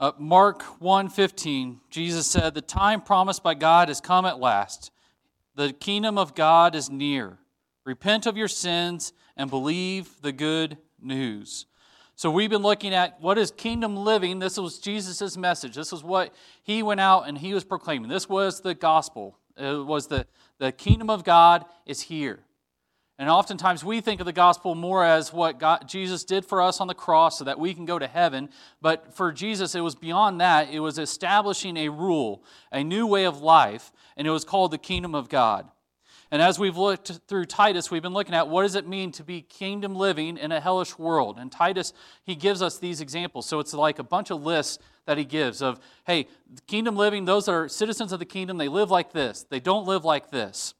Uh, Mark 1:15, Jesus said, "The time promised by God has come at last. The kingdom of God is near. Repent of your sins and believe the good news." So we've been looking at what is kingdom living. This was Jesus' message. This was what he went out and he was proclaiming. This was the gospel. It was the, the kingdom of God is here. And oftentimes we think of the gospel more as what God, Jesus did for us on the cross so that we can go to heaven. But for Jesus, it was beyond that. It was establishing a rule, a new way of life, and it was called the kingdom of God. And as we've looked through Titus, we've been looking at what does it mean to be kingdom living in a hellish world. And Titus, he gives us these examples. So it's like a bunch of lists that he gives of, hey, kingdom living, those are citizens of the kingdom, they live like this, they don't live like this.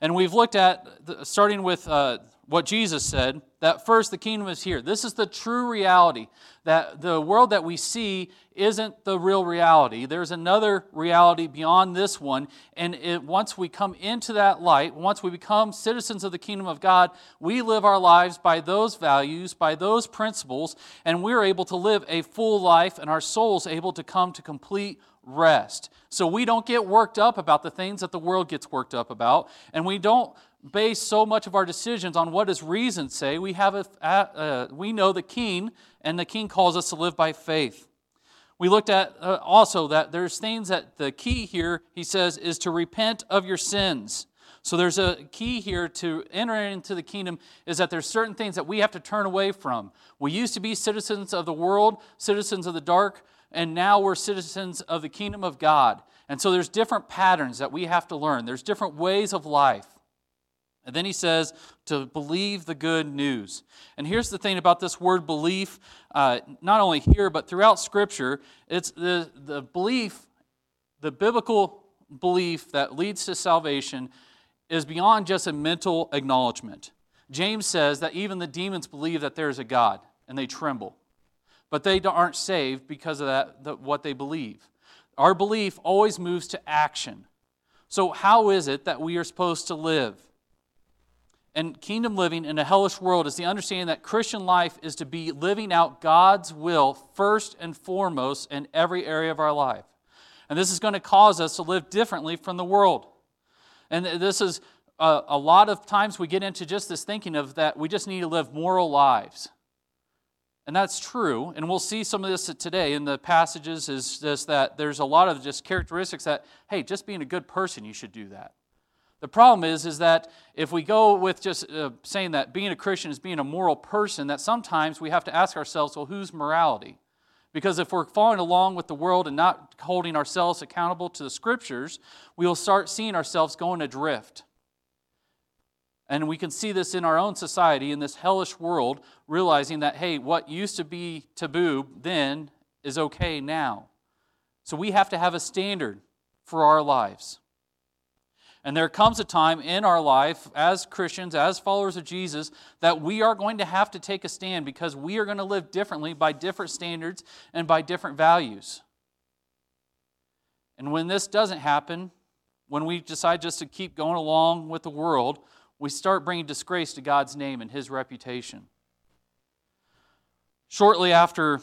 And we've looked at, starting with uh, what Jesus said, that first the kingdom is here. This is the true reality. That the world that we see isn't the real reality. There's another reality beyond this one. And it, once we come into that light, once we become citizens of the kingdom of God, we live our lives by those values, by those principles, and we're able to live a full life, and our soul's able to come to complete rest. So we don't get worked up about the things that the world gets worked up about, and we don't base so much of our decisions on what does reason say. We have a, we know the king, and the king calls us to live by faith. We looked at uh, also that there's things that the key here, he says, is to repent of your sins. So there's a key here to enter into the kingdom is that there's certain things that we have to turn away from. We used to be citizens of the world, citizens of the dark, and now we're citizens of the kingdom of God. And so there's different patterns that we have to learn. There's different ways of life. And then he says to believe the good news. And here's the thing about this word belief, uh, not only here, but throughout Scripture, it's the, the belief, the biblical belief that leads to salvation is beyond just a mental acknowledgement. James says that even the demons believe that there's a God and they tremble but they aren't saved because of that, the, what they believe. Our belief always moves to action. So, how is it that we are supposed to live? And kingdom living in a hellish world is the understanding that Christian life is to be living out God's will first and foremost in every area of our life. And this is going to cause us to live differently from the world. And this is a, a lot of times we get into just this thinking of that we just need to live moral lives. And that's true. And we'll see some of this today in the passages is just that there's a lot of just characteristics that, hey, just being a good person, you should do that. The problem is, is that if we go with just uh, saying that being a Christian is being a moral person, that sometimes we have to ask ourselves, well, whose morality? Because if we're following along with the world and not holding ourselves accountable to the scriptures, we will start seeing ourselves going adrift. And we can see this in our own society, in this hellish world, realizing that, hey, what used to be taboo then is okay now. So we have to have a standard for our lives. And there comes a time in our life as Christians, as followers of Jesus, that we are going to have to take a stand because we are going to live differently by different standards and by different values. And when this doesn't happen, when we decide just to keep going along with the world, we start bringing disgrace to God's name and his reputation. Shortly after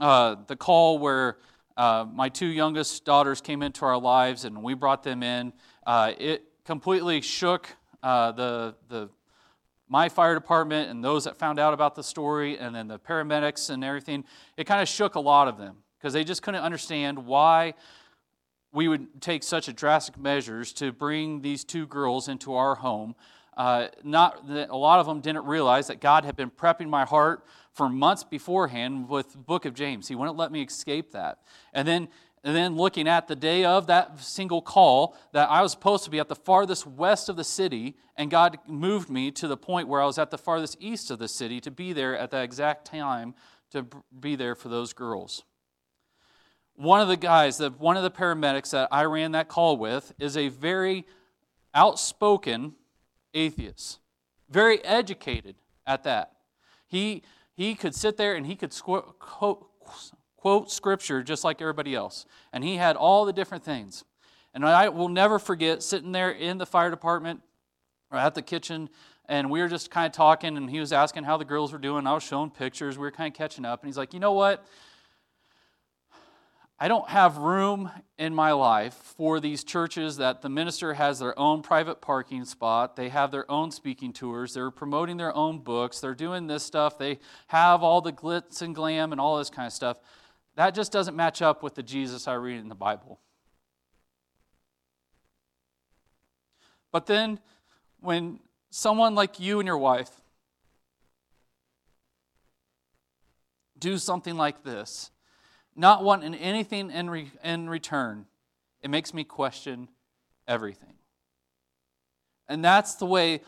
uh, the call where uh, my two youngest daughters came into our lives and we brought them in, uh, it completely shook uh, the, the, my fire department and those that found out about the story, and then the paramedics and everything. It kind of shook a lot of them because they just couldn't understand why we would take such a drastic measures to bring these two girls into our home uh, not a lot of them didn't realize that God had been prepping my heart for months beforehand with the book of James. He wouldn't let me escape that. And then and then looking at the day of that single call that I was supposed to be at the farthest west of the city, and God moved me to the point where I was at the farthest east of the city to be there at that exact time to be there for those girls. One of the guys, the, one of the paramedics that I ran that call with, is a very outspoken atheist, Very educated at that. He, he could sit there and he could quote, quote scripture just like everybody else. And he had all the different things. And I will never forget sitting there in the fire department or at the kitchen, and we were just kind of talking, and he was asking how the girls were doing. I was showing pictures. We were kind of catching up. And he's like, You know what? I don't have room in my life for these churches that the minister has their own private parking spot. They have their own speaking tours. They're promoting their own books. They're doing this stuff. They have all the glitz and glam and all this kind of stuff. That just doesn't match up with the Jesus I read in the Bible. But then, when someone like you and your wife do something like this, not wanting anything in, re- in return, it makes me question everything. And that's the way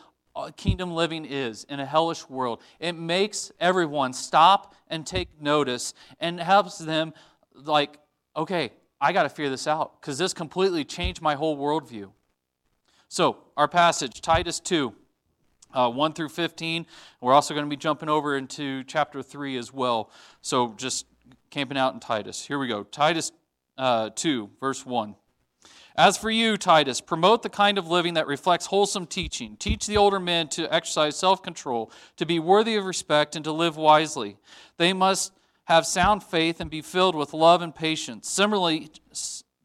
kingdom living is in a hellish world. It makes everyone stop and take notice and helps them, like, okay, I got to figure this out because this completely changed my whole worldview. So, our passage, Titus 2. Uh, 1 through 15. We're also going to be jumping over into chapter 3 as well. So just camping out in Titus. Here we go. Titus uh, 2, verse 1. As for you, Titus, promote the kind of living that reflects wholesome teaching. Teach the older men to exercise self control, to be worthy of respect, and to live wisely. They must have sound faith and be filled with love and patience. Similarly,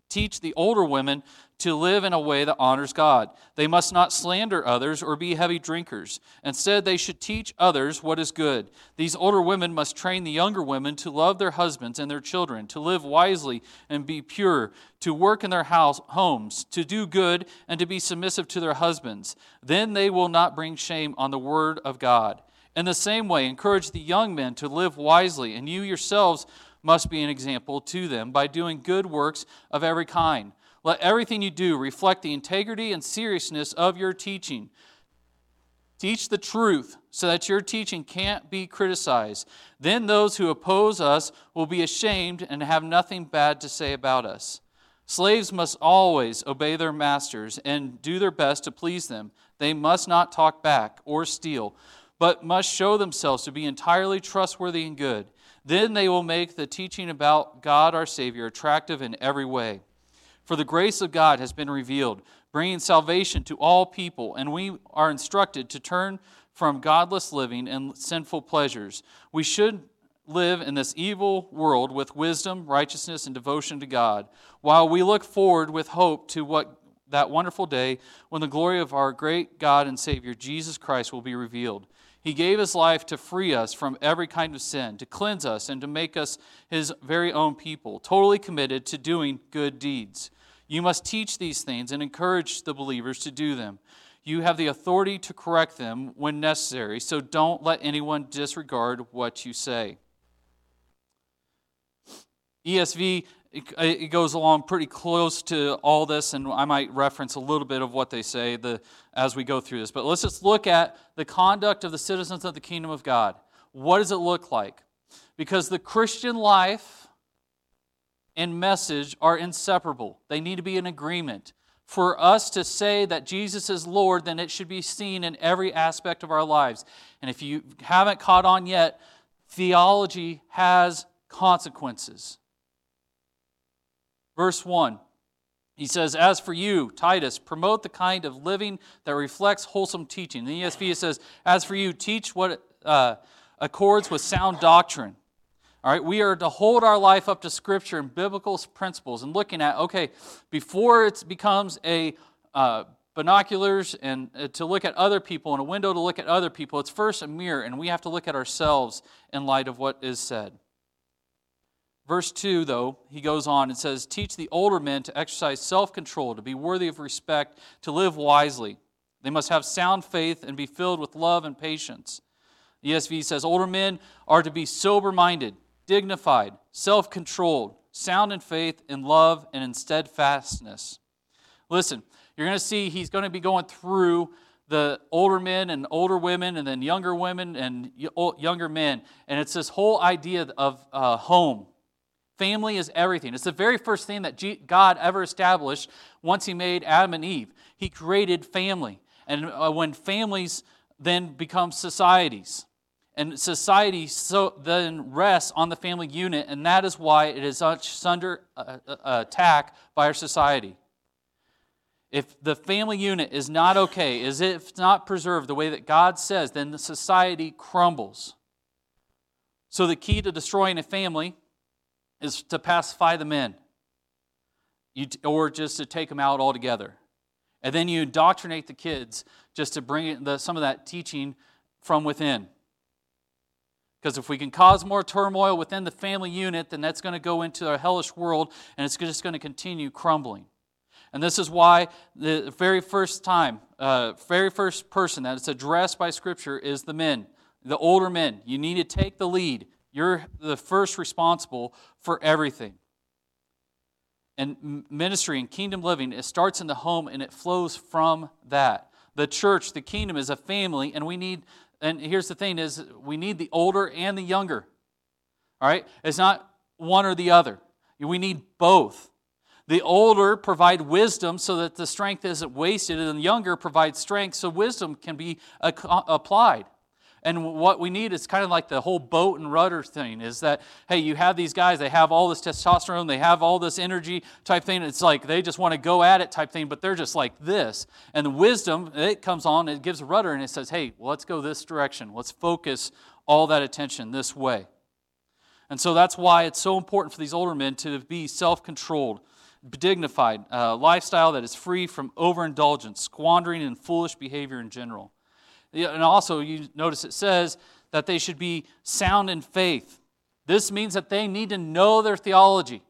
teach the older women to live in a way that honors God. They must not slander others or be heavy drinkers. Instead, they should teach others what is good. These older women must train the younger women to love their husbands and their children, to live wisely and be pure, to work in their house, homes, to do good, and to be submissive to their husbands. Then they will not bring shame on the word of God. In the same way, encourage the young men to live wisely, and you yourselves must be an example to them by doing good works of every kind. Let everything you do reflect the integrity and seriousness of your teaching. Teach the truth so that your teaching can't be criticized. Then those who oppose us will be ashamed and have nothing bad to say about us. Slaves must always obey their masters and do their best to please them. They must not talk back or steal, but must show themselves to be entirely trustworthy and good. Then they will make the teaching about God our Savior attractive in every way. For the grace of God has been revealed, bringing salvation to all people, and we are instructed to turn from godless living and sinful pleasures. We should live in this evil world with wisdom, righteousness, and devotion to God, while we look forward with hope to what that wonderful day when the glory of our great God and Savior Jesus Christ will be revealed. He gave his life to free us from every kind of sin, to cleanse us, and to make us his very own people, totally committed to doing good deeds. You must teach these things and encourage the believers to do them. You have the authority to correct them when necessary, so don't let anyone disregard what you say. ESV it goes along pretty close to all this, and I might reference a little bit of what they say the, as we go through this. But let's just look at the conduct of the citizens of the kingdom of God. What does it look like? Because the Christian life and message are inseparable, they need to be in agreement. For us to say that Jesus is Lord, then it should be seen in every aspect of our lives. And if you haven't caught on yet, theology has consequences. Verse 1, he says, As for you, Titus, promote the kind of living that reflects wholesome teaching. In the ESV, says, As for you, teach what uh, accords with sound doctrine. All right, we are to hold our life up to Scripture and biblical principles and looking at, okay, before it becomes a uh, binoculars and uh, to look at other people and a window to look at other people, it's first a mirror, and we have to look at ourselves in light of what is said. Verse 2, though, he goes on and says, Teach the older men to exercise self control, to be worthy of respect, to live wisely. They must have sound faith and be filled with love and patience. The ESV says, Older men are to be sober minded, dignified, self controlled, sound in faith, in love, and in steadfastness. Listen, you're going to see he's going to be going through the older men and older women, and then younger women and younger men. And it's this whole idea of uh, home Family is everything. It's the very first thing that God ever established once He made Adam and Eve. He created family. And uh, when families then become societies, and society so then rests on the family unit, and that is why it is under uh, uh, attack by our society. If the family unit is not okay, is if not preserved the way that God says, then the society crumbles. So the key to destroying a family is to pacify the men. you, or just to take them out altogether. And then you indoctrinate the kids just to bring the, some of that teaching from within. Because if we can cause more turmoil within the family unit, then that's going to go into a hellish world and it's just going to continue crumbling. And this is why the very first time, uh, very first person that is addressed by Scripture is the men, the older men. You need to take the lead. You're the first responsible for everything. And ministry and kingdom living, it starts in the home and it flows from that. The church, the kingdom is a family, and we need, and here's the thing is we need the older and the younger. All right? It's not one or the other. We need both. The older provide wisdom so that the strength isn't wasted, and the younger provide strength so wisdom can be applied. And what we need is kind of like the whole boat and rudder thing is that, hey, you have these guys, they have all this testosterone, they have all this energy type thing. It's like they just want to go at it type thing, but they're just like this. And the wisdom, it comes on, it gives a rudder, and it says, hey, well, let's go this direction. Let's focus all that attention this way. And so that's why it's so important for these older men to be self controlled dignified uh, lifestyle that is free from overindulgence, squandering, and foolish behavior in general. And also, you notice it says that they should be sound in faith. This means that they need to know their theology,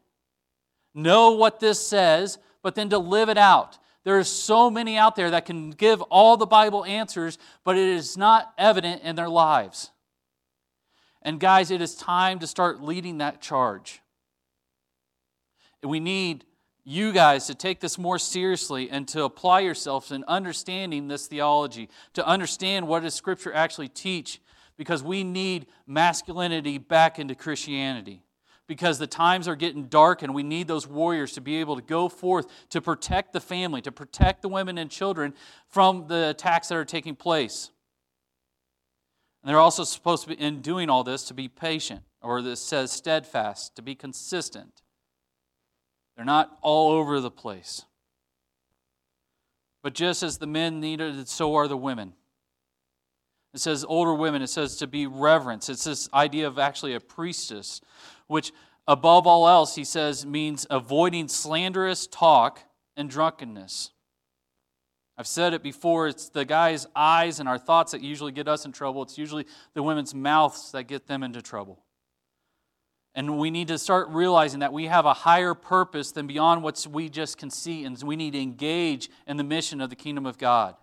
know what this says, but then to live it out. There are so many out there that can give all the Bible answers, but it is not evident in their lives. And guys, it is time to start leading that charge. We need you guys to take this more seriously and to apply yourselves in understanding this theology, to understand what does Scripture actually teach, because we need masculinity back into Christianity. Because the times are getting dark and we need those warriors to be able to go forth to protect the family, to protect the women and children from the attacks that are taking place. And they're also supposed to be, in doing all this, to be patient, or this says steadfast, to be consistent. They're not all over the place. But just as the men needed it, so are the women. It says older women, it says to be reverence. It's this idea of actually a priestess, which above all else, he says, means avoiding slanderous talk and drunkenness. I've said it before, it's the guy's eyes and our thoughts that usually get us in trouble. It's usually the women's mouths that get them into trouble. And we need to start realizing that we have a higher purpose than beyond what we just can see, and we need to engage in the mission of the kingdom of God.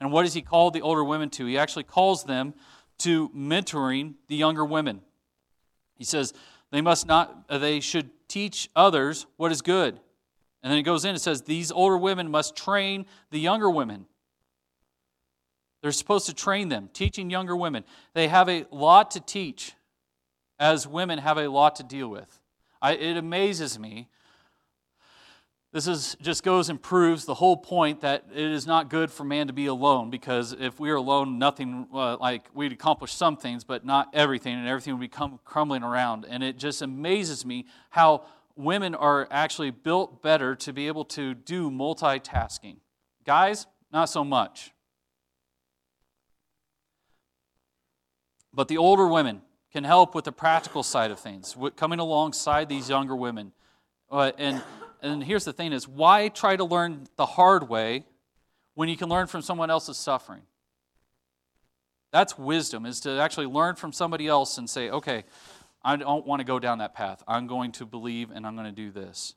And what does he call the older women to? He actually calls them to mentoring the younger women. He says they must not, uh, they should teach others what is good. And then he goes in and says these older women must train the younger women. They're supposed to train them, teaching younger women. They have a lot to teach as women have a lot to deal with. I, it amazes me. This is, just goes and proves the whole point that it is not good for man to be alone because if we are alone, nothing, uh, like we'd accomplish some things, but not everything, and everything would become crumbling around. And it just amazes me how women are actually built better to be able to do multitasking. Guys, not so much. But the older women, can help with the practical side of things, coming alongside these younger women. Uh, and, and here's the thing is why try to learn the hard way when you can learn from someone else's suffering? That's wisdom, is to actually learn from somebody else and say, okay, I don't want to go down that path. I'm going to believe and I'm going to do this.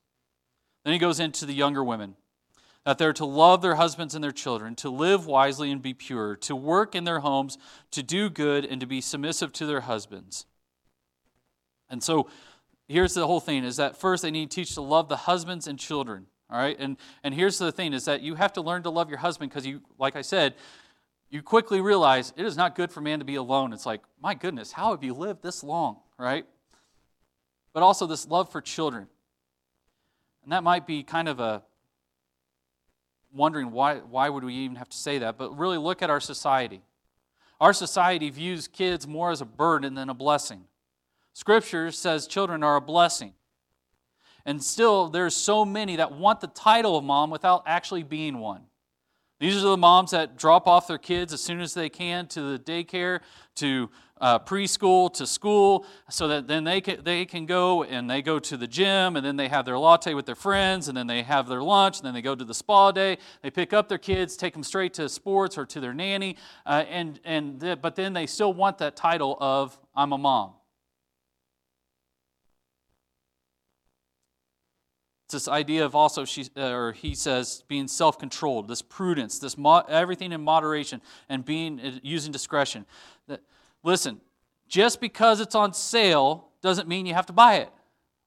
Then he goes into the younger women that they're to love their husbands and their children, to live wisely and be pure, to work in their homes, to do good, and to be submissive to their husbands. And so here's the whole thing is that first they need to teach to love the husbands and children. All right? And and here's the thing is that you have to learn to love your husband because you, like I said, you quickly realize it is not good for man to be alone. It's like, my goodness, how have you lived this long? Right? But also this love for children. And that might be kind of a wondering why, why would we even have to say that, but really look at our society. Our society views kids more as a burden than a blessing. Scripture says children are a blessing. And still, there's so many that want the title of mom without actually being one. These are the moms that drop off their kids as soon as they can to the daycare, to uh, preschool to school so that then they can, they can go and they go to the gym and then they have their latte with their friends and then they have their lunch and then they go to the spa day. They pick up their kids, take them straight to sports or to their nanny, uh, and, and the, but then they still want that title of I'm a mom. It's this idea of also she or he says being self-controlled, this prudence, this mo- everything in moderation and being uh, using discretion. That listen, just because it's on sale doesn't mean you have to buy it,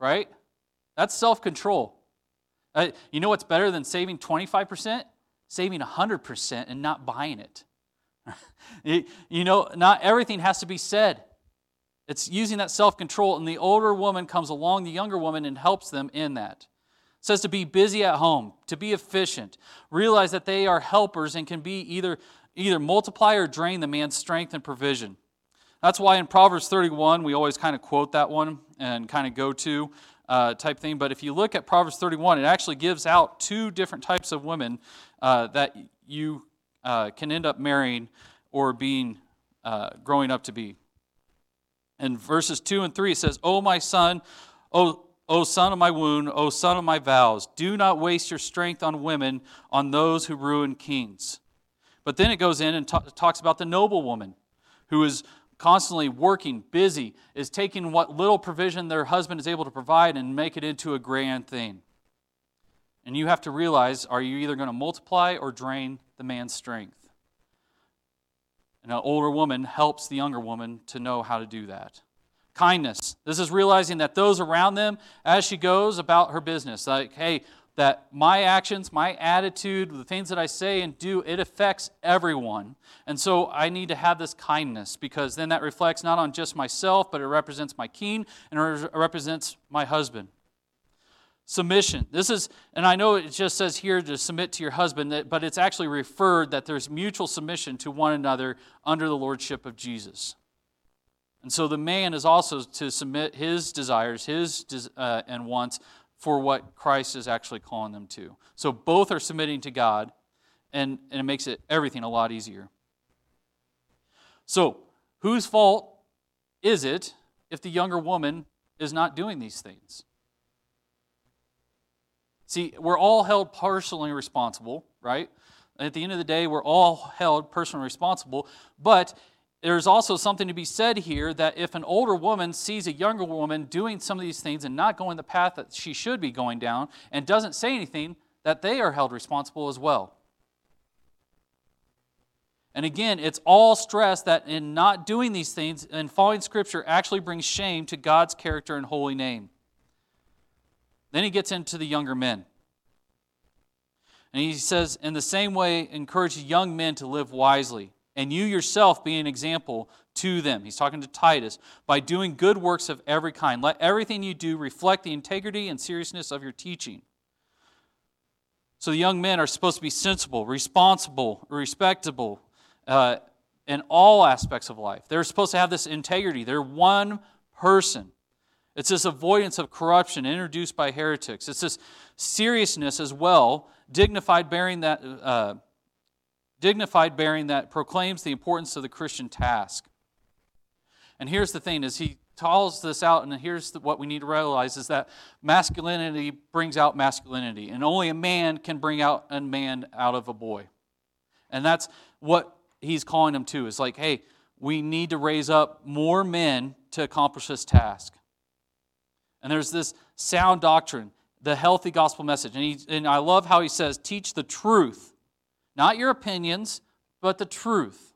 right? That's self-control. Uh, you know what's better than saving 25%? Saving 100% and not buying it. you know, not everything has to be said. It's using that self control, and the older woman comes along the younger woman and helps them in that. It says to be busy at home, to be efficient. Realize that they are helpers and can be either, either multiply or drain the man's strength and provision. That's why in Proverbs 31, we always kind of quote that one and kind of go to uh, type thing. But if you look at Proverbs 31, it actually gives out two different types of women uh, that you uh, can end up marrying or being uh, growing up to be. In verses 2 and 3, it says, O my son, O O son of my wound, O son of my vows, do not waste your strength on women, on those who ruin kings. But then it goes in and t- talks about the noble woman who is constantly working, busy, is taking what little provision their husband is able to provide and make it into a grand thing. And you have to realize are you either going to multiply or drain the man's strength? And an older woman helps the younger woman to know how to do that. Kindness. This is realizing that those around them, as she goes about her business, like, hey, that my actions, my attitude, the things that I say and do, it affects everyone. And so I need to have this kindness because then that reflects not on just myself, but it represents my king and it represents my husband. Submission. This is, and I know it just says here to submit to your husband, but it's actually referred that there's mutual submission to one another under the lordship of Jesus. And so the man is also to submit his desires, his uh, and wants for what Christ is actually calling them to. So both are submitting to God, and, and it makes it everything a lot easier. So, whose fault is it if the younger woman is not doing these things? See, we're all held personally responsible, right? At the end of the day, we're all held personally responsible, but there's also something to be said here that if an older woman sees a younger woman doing some of these things and not going the path that she should be going down and doesn't say anything, that they are held responsible as well. And again, it's all stress that in not doing these things and following Scripture actually brings shame to God's character and holy name. Then he gets into the younger men. And he says, in the same way, encourage young men to live wisely and you yourself be an example to them. He's talking to Titus by doing good works of every kind. Let everything you do reflect the integrity and seriousness of your teaching. So the young men are supposed to be sensible, responsible, respectable uh, in all aspects of life. They're supposed to have this integrity. They're one person. It's this avoidance of corruption introduced by heretics. It's this seriousness as well, dignified bearing that. Uh, dignified bearing that proclaims the importance of the Christian task. And here's the thing: is he calls this out, and here's what we need to realize: is that masculinity brings out masculinity, and only a man can bring out a man out of a boy. And that's what he's calling them to. Is like, hey, we need to raise up more men to accomplish this task. And there's this sound doctrine, the healthy gospel message, and, he, and I love how he says, teach the truth not your opinions, but the truth.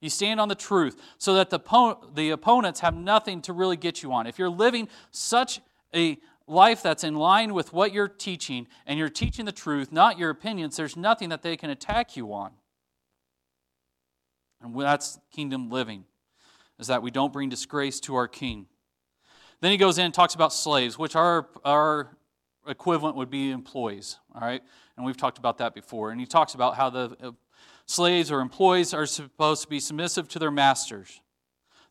You stand on the truth so that the, the opponents have nothing to really get you on. If you're living such a life that's in line with what you're teaching and you're teaching the truth, not your opinions, there's nothing that they can attack you on. And that's kingdom living, is that we don't bring disgrace to our king. Then he goes in and talks about slaves, which our, our equivalent would be employees, all right? And we've talked about that before. And he talks about how the uh, slaves or employees are supposed to be submissive to their masters.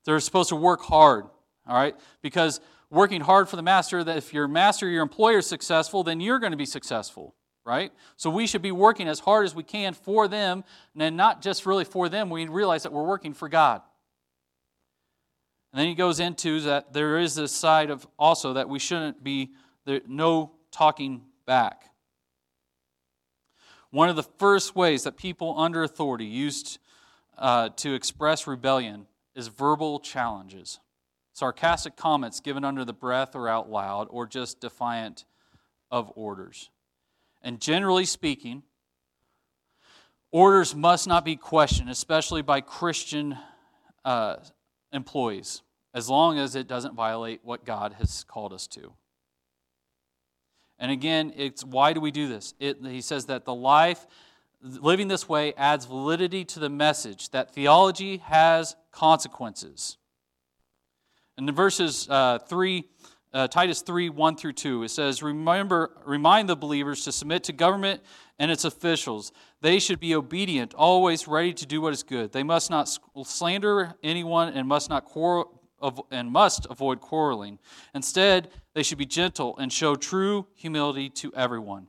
They're supposed to work hard, all right? Because working hard for the master, that if your master, your employer is successful, then you're going to be successful, right? So we should be working as hard as we can for them, and not just really for them. We realize that we're working for God. And then he goes into that there is this side of also that we shouldn't be there, no talking back. One of the first ways that people under authority used uh, to express rebellion is verbal challenges, sarcastic comments given under the breath or out loud, or just defiant of orders. And generally speaking, orders must not be questioned, especially by Christian uh, employees, as long as it doesn't violate what God has called us to. And again, it's why do we do this? It, he says that the life living this way adds validity to the message that theology has consequences. And in verses uh, 3, uh, Titus 3 1 through 2, it says, Remember, remind the believers to submit to government and its officials. They should be obedient, always ready to do what is good. They must not slander anyone and must not quarrel and must avoid quarreling. Instead, they should be gentle and show true humility to everyone.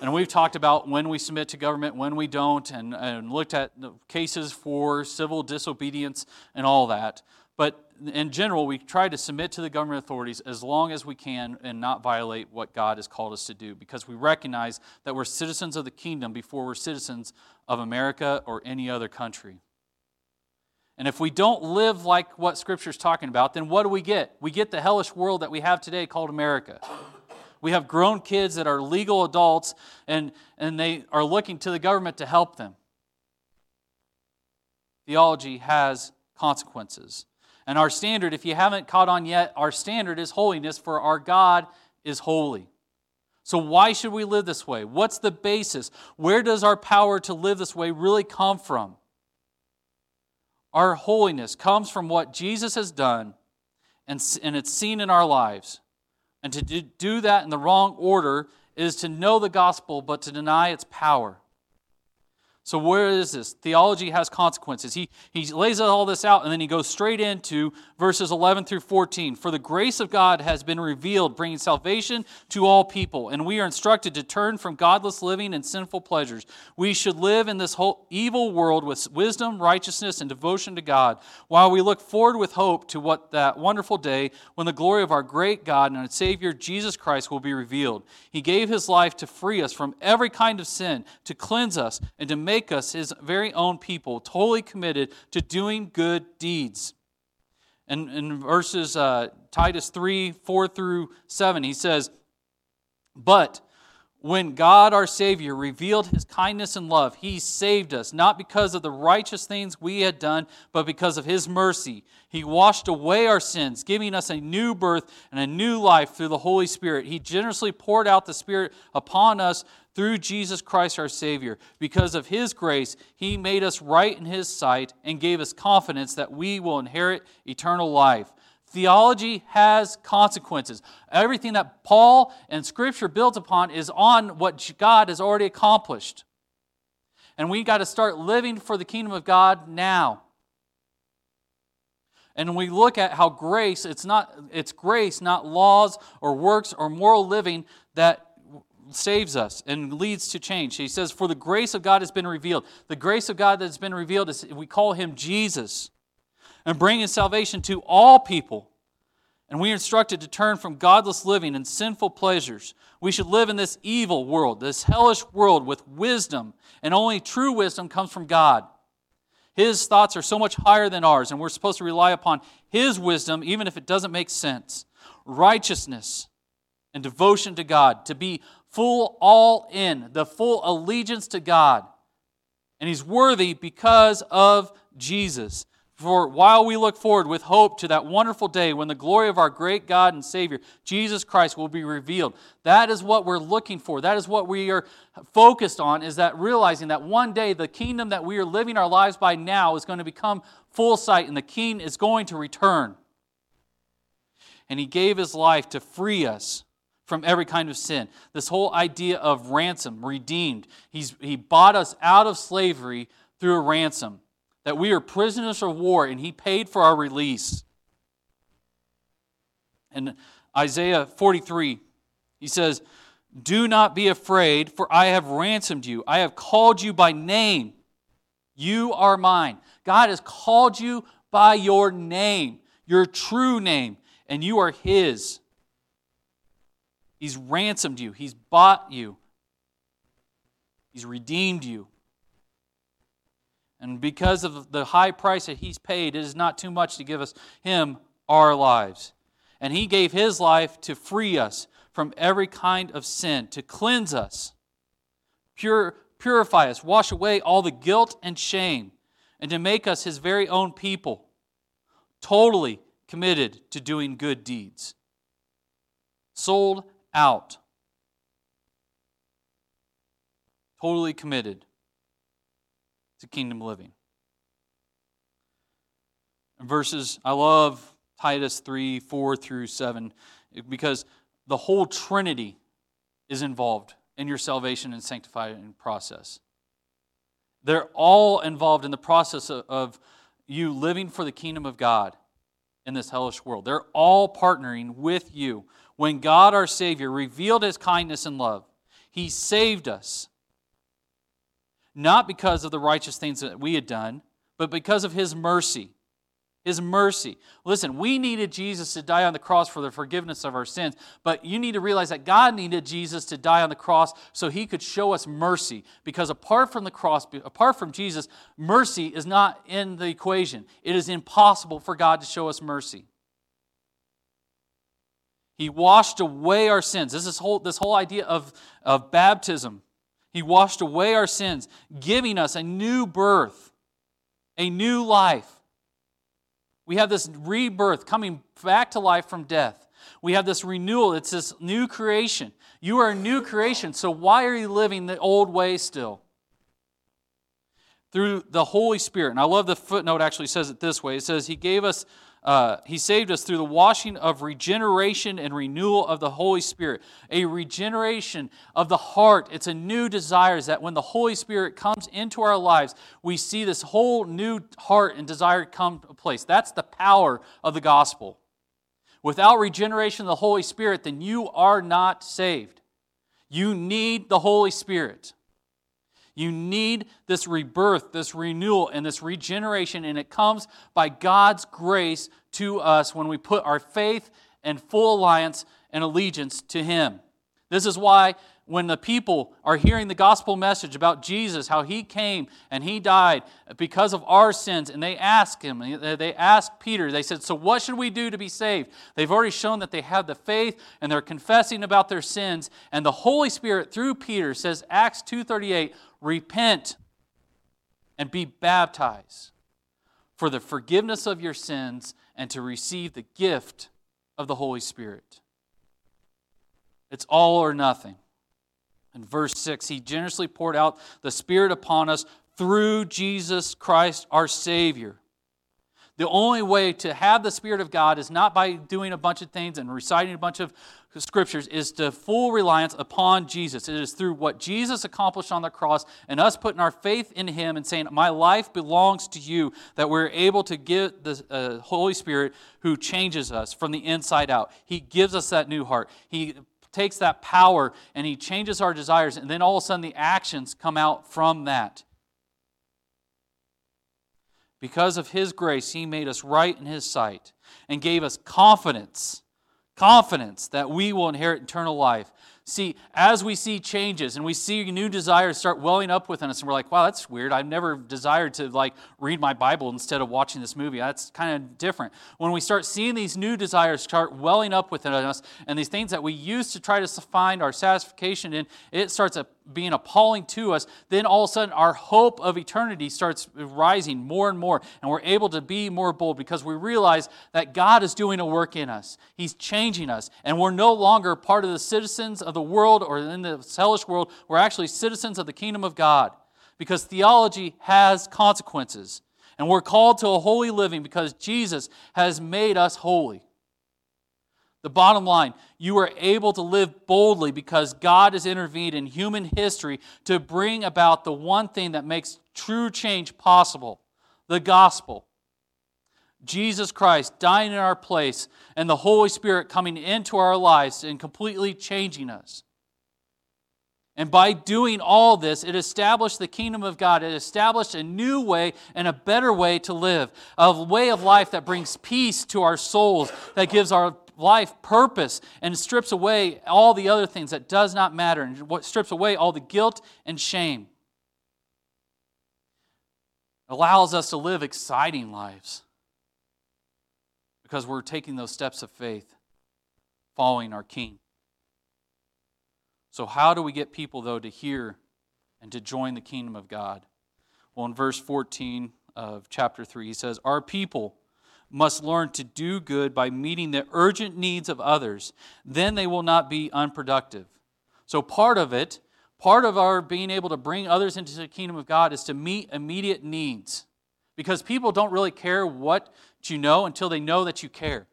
And we've talked about when we submit to government, when we don't, and, and looked at cases for civil disobedience and all that. But in general, we try to submit to the government authorities as long as we can and not violate what God has called us to do because we recognize that we're citizens of the kingdom before we're citizens of America or any other country. And if we don't live like what Scripture is talking about, then what do we get? We get the hellish world that we have today called America. We have grown kids that are legal adults and, and they are looking to the government to help them. Theology has consequences. And our standard, if you haven't caught on yet, our standard is holiness, for our God is holy. So, why should we live this way? What's the basis? Where does our power to live this way really come from? Our holiness comes from what Jesus has done, and, and it's seen in our lives. And to do that in the wrong order is to know the gospel but to deny its power. So, where is this? Theology has consequences. He, he lays all this out and then he goes straight into verses 11 through 14. For the grace of God has been revealed, bringing salvation to all people, and we are instructed to turn from godless living and sinful pleasures. We should live in this whole evil world with wisdom, righteousness, and devotion to God, while we look forward with hope to what that wonderful day when the glory of our great God and our Savior Jesus Christ will be revealed. He gave his life to free us from every kind of sin, to cleanse us, and to make make us his very own people, totally committed to doing good deeds. And in verses uh, Titus 3 4 through 7, he says, But when God our Savior revealed his kindness and love, he saved us, not because of the righteous things we had done, but because of his mercy. He washed away our sins, giving us a new birth and a new life through the Holy Spirit. He generously poured out the Spirit upon us through Jesus Christ our Savior. Because of his grace, he made us right in his sight and gave us confidence that we will inherit eternal life. Theology has consequences. Everything that Paul and Scripture builds upon is on what God has already accomplished. And we got to start living for the kingdom of God now. And we look at how grace, it's not it's grace, not laws or works or moral living that saves us and leads to change. He says, For the grace of God has been revealed. The grace of God that has been revealed is we call him Jesus and bringing salvation to all people. And we are instructed to turn from godless living and sinful pleasures. We should live in this evil world, this hellish world, with wisdom. And only true wisdom comes from God. His thoughts are so much higher than ours, and we're supposed to rely upon His wisdom, even if it doesn't make sense. Righteousness and devotion to God, to be full all in, the full allegiance to God. And He's worthy because of Jesus. For while we look forward with hope to that wonderful day when the glory of our great God and Savior, Jesus Christ, will be revealed, that is what we're looking for. That is what we are focused on, is that realizing that one day the kingdom that we are living our lives by now is going to become full sight and the king is going to return. And he gave his life to free us from every kind of sin. This whole idea of ransom, redeemed. He's, he bought us out of slavery through a ransom that we are prisoners of war and he paid for our release. In Isaiah 43, he says, Do not be afraid, for I have ransomed you. I have called you by name. You are mine. God has called you by your name, your true name, and you are His. He's ransomed you, He's bought you, He's redeemed you. And because of the high price that He's paid, it is not too much to give us Him our lives. And He gave His life to free us from every kind of sin, to cleanse us, pure, purify us, wash away all the guilt and shame, and to make us His very own people, totally committed to doing good deeds. Sold out. Totally committed to kingdom living. And verses, I love Titus 3 4 through 7 because the whole Trinity is involved in your salvation and sanctifying process. They're all involved in the process of, of you living for the kingdom of God in this hellish world. They're all partnering with you. When God our Savior revealed his kindness and love, he saved us. Not because of the righteous things that we had done, but because of his mercy. His mercy. Listen, we needed Jesus to die on the cross for the forgiveness of our sins, but you need to realize that God needed Jesus to die on the cross so he could show us mercy. Because apart from the cross, apart from Jesus, mercy is not in the equation. It is impossible for God to show us mercy. He washed away our sins. This is whole, this whole idea of, of baptism. He washed away our sins, giving us a new birth, a new life. We have this rebirth coming back to life from death. We have this renewal. It's this new creation. You are a new creation, so why are you living the old way still? Through the Holy Spirit. And I love the footnote actually says it this way it says, He gave us uh, he saved us through the washing of regeneration and renewal of the Holy Spirit. A regeneration of the heart. It's a new desire that when the Holy Spirit comes into our lives, we see this whole new heart and desire come to place. That's the power of the gospel. Without regeneration of the Holy Spirit, then you are not saved. You need the Holy Spirit. You need this rebirth, this renewal, and this regeneration, and it comes by God's grace to us when we put our faith and full alliance and allegiance to Him. This is why when the people are hearing the gospel message about Jesus, how he came and he died because of our sins, and they ask him, they ask Peter, they said, So what should we do to be saved? They've already shown that they have the faith and they're confessing about their sins, and the Holy Spirit through Peter says, Acts 2:38, repent and be baptized for the forgiveness of your sins and to receive the gift of the Holy Spirit. It's all or nothing. In verse 6, he generously poured out the Spirit upon us through Jesus Christ our Savior. The only way to have the Spirit of God is not by doing a bunch of things and reciting a bunch of scriptures, is to full reliance upon Jesus. It is through what Jesus accomplished on the cross and us putting our faith in Him and saying, My life belongs to you, that we're able to get the uh, Holy Spirit who changes us from the inside out. He gives us that new heart. He takes that power and He changes our desires, and then all of a sudden the actions come out from that. Because of His grace, He made us right in His sight and gave us confidence, confidence that we will inherit eternal life. See, as we see changes and we see new desires start welling up within us, and we're like, wow, that's weird. I've never desired to like read my Bible instead of watching this movie. That's kind of different. When we start seeing these new desires start welling up within us and these things that we used to try to find our satisfaction in, it starts being appalling to us, then all of a sudden our hope of eternity starts rising more and more, and we're able to be more bold because we realize that God is doing a work in us. He's changing us, and we're no longer part of the citizens of the world or in the hellish world. We're actually citizens of the kingdom of God because theology has consequences, and we're called to a holy living because Jesus has made us holy. The bottom line, you are able to live boldly because God has intervened in human history to bring about the one thing that makes true change possible the gospel. Jesus Christ dying in our place and the Holy Spirit coming into our lives and completely changing us. And by doing all this, it established the kingdom of God. It established a new way and a better way to live, a way of life that brings peace to our souls, that gives our life purpose, and strips away all the other things that does not matter, and what strips away all the guilt and shame. Allows us to live exciting lives because we're taking those steps of faith, following our King. So, how do we get people, though, to hear and to join the kingdom of God? Well, in verse 14 of chapter 3, he says, Our people must learn to do good by meeting the urgent needs of others. Then they will not be unproductive. So, part of it, part of our being able to bring others into the kingdom of God is to meet immediate needs. Because people don't really care what you know until they know that you care.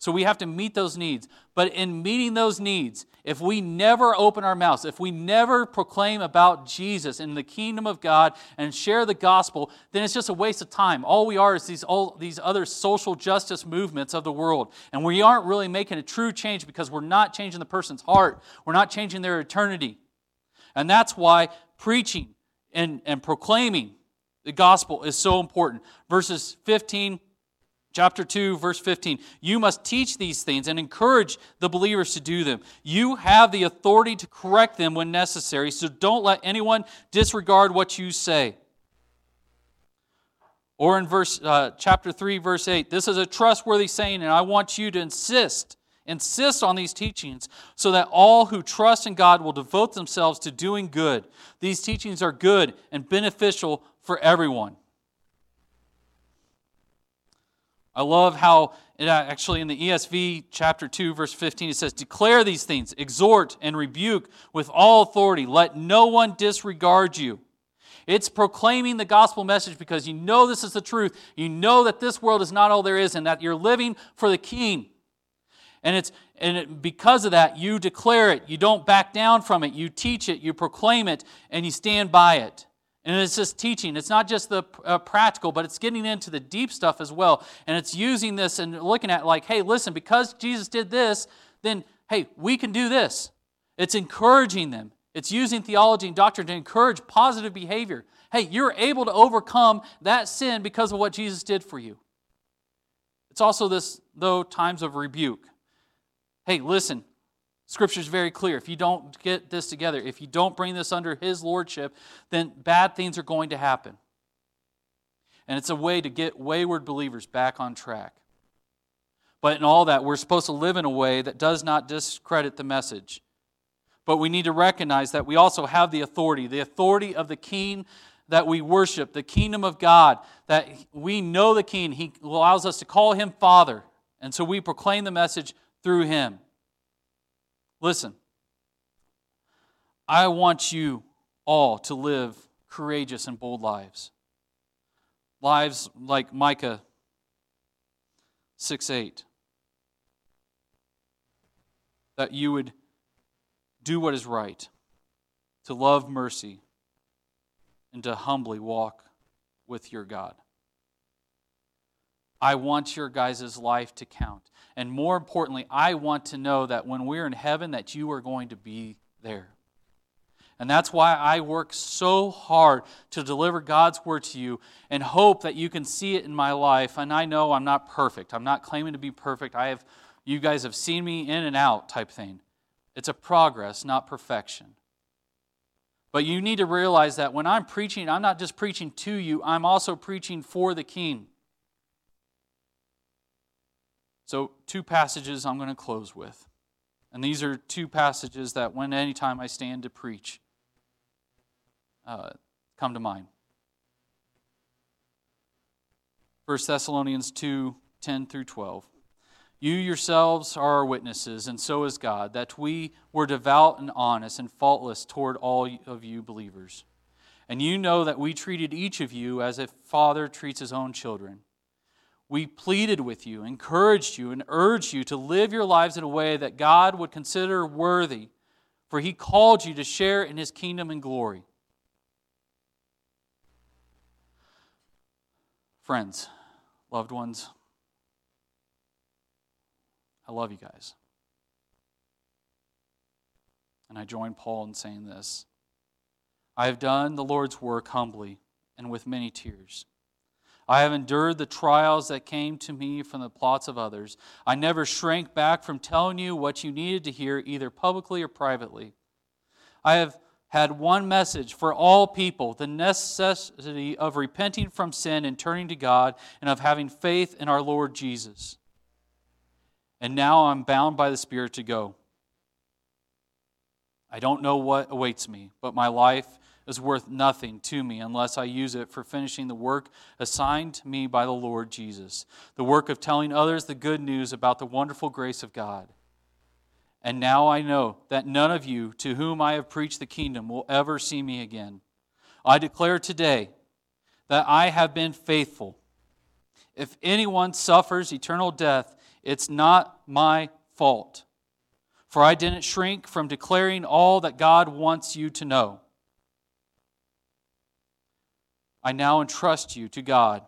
So we have to meet those needs. But in meeting those needs, if we never open our mouths, if we never proclaim about Jesus and the kingdom of God and share the gospel, then it's just a waste of time. All we are is these, all, these other social justice movements of the world. And we aren't really making a true change because we're not changing the person's heart, we're not changing their eternity. And that's why preaching and, and proclaiming the gospel is so important. Verses 15 Chapter 2, verse 15. You must teach these things and encourage the believers to do them. You have the authority to correct them when necessary, so don't let anyone disregard what you say. Or in verse uh, chapter 3, verse 8, this is a trustworthy saying, and I want you to insist, insist on these teachings, so that all who trust in God will devote themselves to doing good. These teachings are good and beneficial for everyone. I love how it actually in the ESV chapter 2 verse 15 it says declare these things exhort and rebuke with all authority let no one disregard you. It's proclaiming the gospel message because you know this is the truth. You know that this world is not all there is and that you're living for the king. And it's and it, because of that you declare it. You don't back down from it. You teach it, you proclaim it and you stand by it. And it's just teaching. It's not just the uh, practical, but it's getting into the deep stuff as well. And it's using this and looking at, like, hey, listen, because Jesus did this, then, hey, we can do this. It's encouraging them. It's using theology and doctrine to encourage positive behavior. Hey, you're able to overcome that sin because of what Jesus did for you. It's also this, though, times of rebuke. Hey, listen, Scripture is very clear. If you don't get this together, if you don't bring this under His lordship, then bad things are going to happen. And it's a way to get wayward believers back on track. But in all that, we're supposed to live in a way that does not discredit the message. But we need to recognize that we also have the authority, the authority of the King that we worship, the kingdom of God, that we know the King. He allows us to call Him Father. And so we proclaim the message through Him. Listen, I want you all to live courageous and bold lives. Lives like Micah 6 8. That you would do what is right, to love mercy, and to humbly walk with your God. I want your guys' life to count. And more importantly, I want to know that when we're in heaven that you are going to be there. And that's why I work so hard to deliver God's word to you and hope that you can see it in my life. And I know I'm not perfect. I'm not claiming to be perfect. I have you guys have seen me in and out type thing. It's a progress, not perfection. But you need to realize that when I'm preaching, I'm not just preaching to you, I'm also preaching for the king. So, two passages I'm going to close with. And these are two passages that, when anytime I stand to preach, uh, come to mind. 1 Thessalonians 2 10 through 12. You yourselves are our witnesses, and so is God, that we were devout and honest and faultless toward all of you believers. And you know that we treated each of you as a father treats his own children. We pleaded with you, encouraged you, and urged you to live your lives in a way that God would consider worthy, for He called you to share in His kingdom and glory. Friends, loved ones, I love you guys. And I join Paul in saying this I have done the Lord's work humbly and with many tears. I have endured the trials that came to me from the plots of others. I never shrank back from telling you what you needed to hear, either publicly or privately. I have had one message for all people the necessity of repenting from sin and turning to God, and of having faith in our Lord Jesus. And now I'm bound by the Spirit to go. I don't know what awaits me, but my life is worth nothing to me unless I use it for finishing the work assigned to me by the Lord Jesus, the work of telling others the good news about the wonderful grace of God. And now I know that none of you to whom I have preached the kingdom will ever see me again. I declare today that I have been faithful. If anyone suffers eternal death, it's not my fault. For I didn't shrink from declaring all that God wants you to know. I now entrust you to God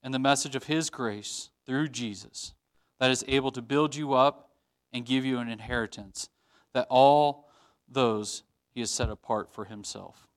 and the message of His grace through Jesus that is able to build you up and give you an inheritance that all those He has set apart for Himself.